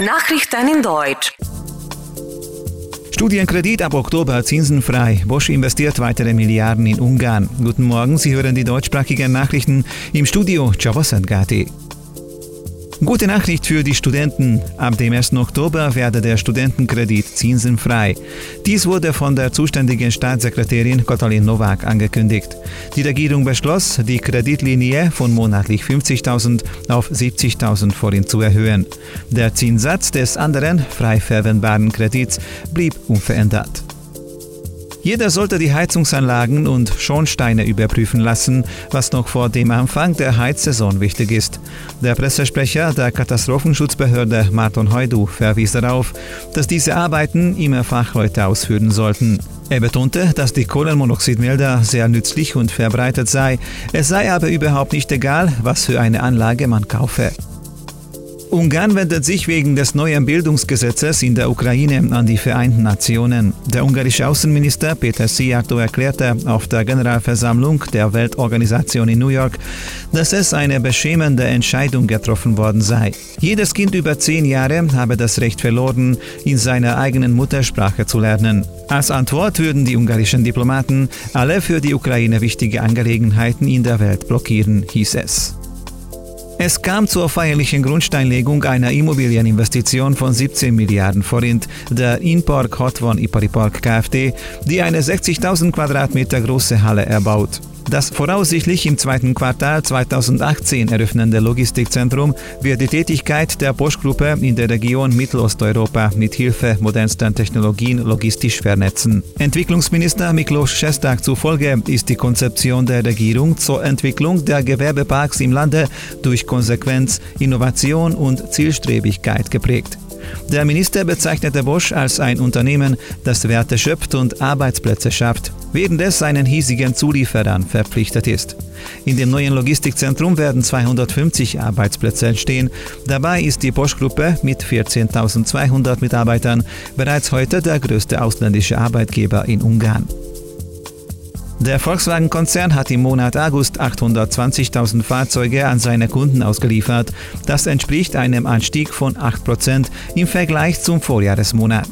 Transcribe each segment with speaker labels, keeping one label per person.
Speaker 1: Nachrichten in Deutsch.
Speaker 2: Studienkredit ab Oktober zinsenfrei. Bosch investiert weitere Milliarden in Ungarn. Guten Morgen, Sie hören die deutschsprachigen Nachrichten im Studio Chavosat Gati. Gute Nachricht für die Studenten. Ab dem 1. Oktober werde der Studentenkredit zinsenfrei. Dies wurde von der zuständigen Staatssekretärin Katalin Nowak angekündigt. Die Regierung beschloss, die Kreditlinie von monatlich 50.000 auf 70.000 Forint zu erhöhen. Der Zinssatz des anderen frei verwendbaren Kredits blieb unverändert. Jeder sollte die Heizungsanlagen und Schornsteine überprüfen lassen, was noch vor dem Anfang der Heizsaison wichtig ist. Der Pressesprecher der Katastrophenschutzbehörde Martin Heudu verwies darauf, dass diese Arbeiten immer Fachleute ausführen sollten. Er betonte, dass die Kohlenmonoxidmelder sehr nützlich und verbreitet sei, es sei aber überhaupt nicht egal, was für eine Anlage man kaufe. Ungarn wendet sich wegen des neuen Bildungsgesetzes in der Ukraine an die Vereinten Nationen. Der ungarische Außenminister Peter Szijjártó erklärte auf der Generalversammlung der Weltorganisation in New York, dass es eine beschämende Entscheidung getroffen worden sei. Jedes Kind über zehn Jahre habe das Recht verloren, in seiner eigenen Muttersprache zu lernen. Als Antwort würden die ungarischen Diplomaten alle für die Ukraine wichtige Angelegenheiten in der Welt blockieren, hieß es. Es kam zur feierlichen Grundsteinlegung einer Immobilieninvestition von 17 Milliarden Forint der Inpark Hotvan Ipari Park Kft., die eine 60.000 Quadratmeter große Halle erbaut. Das voraussichtlich im zweiten Quartal 2018 eröffnende Logistikzentrum wird die Tätigkeit der Bosch-Gruppe in der Region Mittelosteuropa mit Hilfe modernster Technologien logistisch vernetzen. Entwicklungsminister Miklos Šestak zufolge ist die Konzeption der Regierung zur Entwicklung der Gewerbeparks im Lande durch Konsequenz, Innovation und Zielstrebigkeit geprägt. Der Minister bezeichnete Bosch als ein Unternehmen, das Werte schöpft und Arbeitsplätze schafft, während es seinen hiesigen Zulieferern verpflichtet ist. In dem neuen Logistikzentrum werden 250 Arbeitsplätze entstehen. Dabei ist die Bosch-Gruppe mit 14.200 Mitarbeitern bereits heute der größte ausländische Arbeitgeber in Ungarn. Der Volkswagen-Konzern hat im Monat August 820.000 Fahrzeuge an seine Kunden ausgeliefert. Das entspricht einem Anstieg von 8% im Vergleich zum Vorjahresmonat.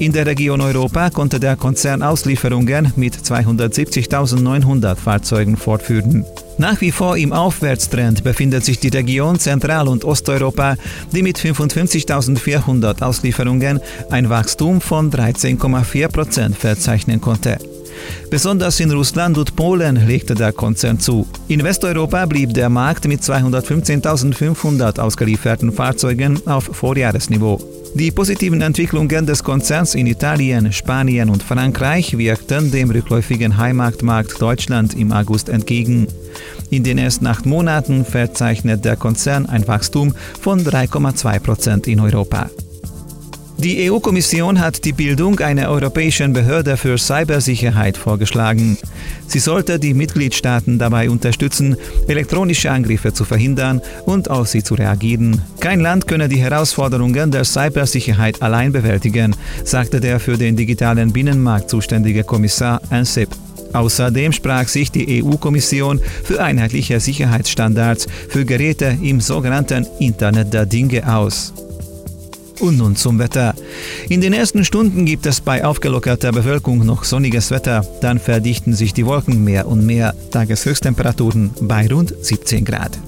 Speaker 2: In der Region Europa konnte der Konzern Auslieferungen mit 270.900 Fahrzeugen fortführen. Nach wie vor im Aufwärtstrend befindet sich die Region Zentral- und Osteuropa, die mit 55.400 Auslieferungen ein Wachstum von 13,4% verzeichnen konnte. Besonders in Russland und Polen legte der Konzern zu. In Westeuropa blieb der Markt mit 215.500 ausgelieferten Fahrzeugen auf Vorjahresniveau. Die positiven Entwicklungen des Konzerns in Italien, Spanien und Frankreich wirkten dem rückläufigen Heimatmarkt Deutschland im August entgegen. In den ersten acht Monaten verzeichnet der Konzern ein Wachstum von 3,2 Prozent in Europa. Die EU-Kommission hat die Bildung einer europäischen Behörde für Cybersicherheit vorgeschlagen. Sie sollte die Mitgliedstaaten dabei unterstützen, elektronische Angriffe zu verhindern und auf sie zu reagieren. Kein Land könne die Herausforderungen der Cybersicherheit allein bewältigen, sagte der für den digitalen Binnenmarkt zuständige Kommissar Ansip. Außerdem sprach sich die EU-Kommission für einheitliche Sicherheitsstandards für Geräte im sogenannten Internet der Dinge aus. Und nun zum Wetter. In den ersten Stunden gibt es bei aufgelockerter Bewölkung noch sonniges Wetter, dann verdichten sich die Wolken mehr und mehr. Tageshöchsttemperaturen bei rund 17 Grad.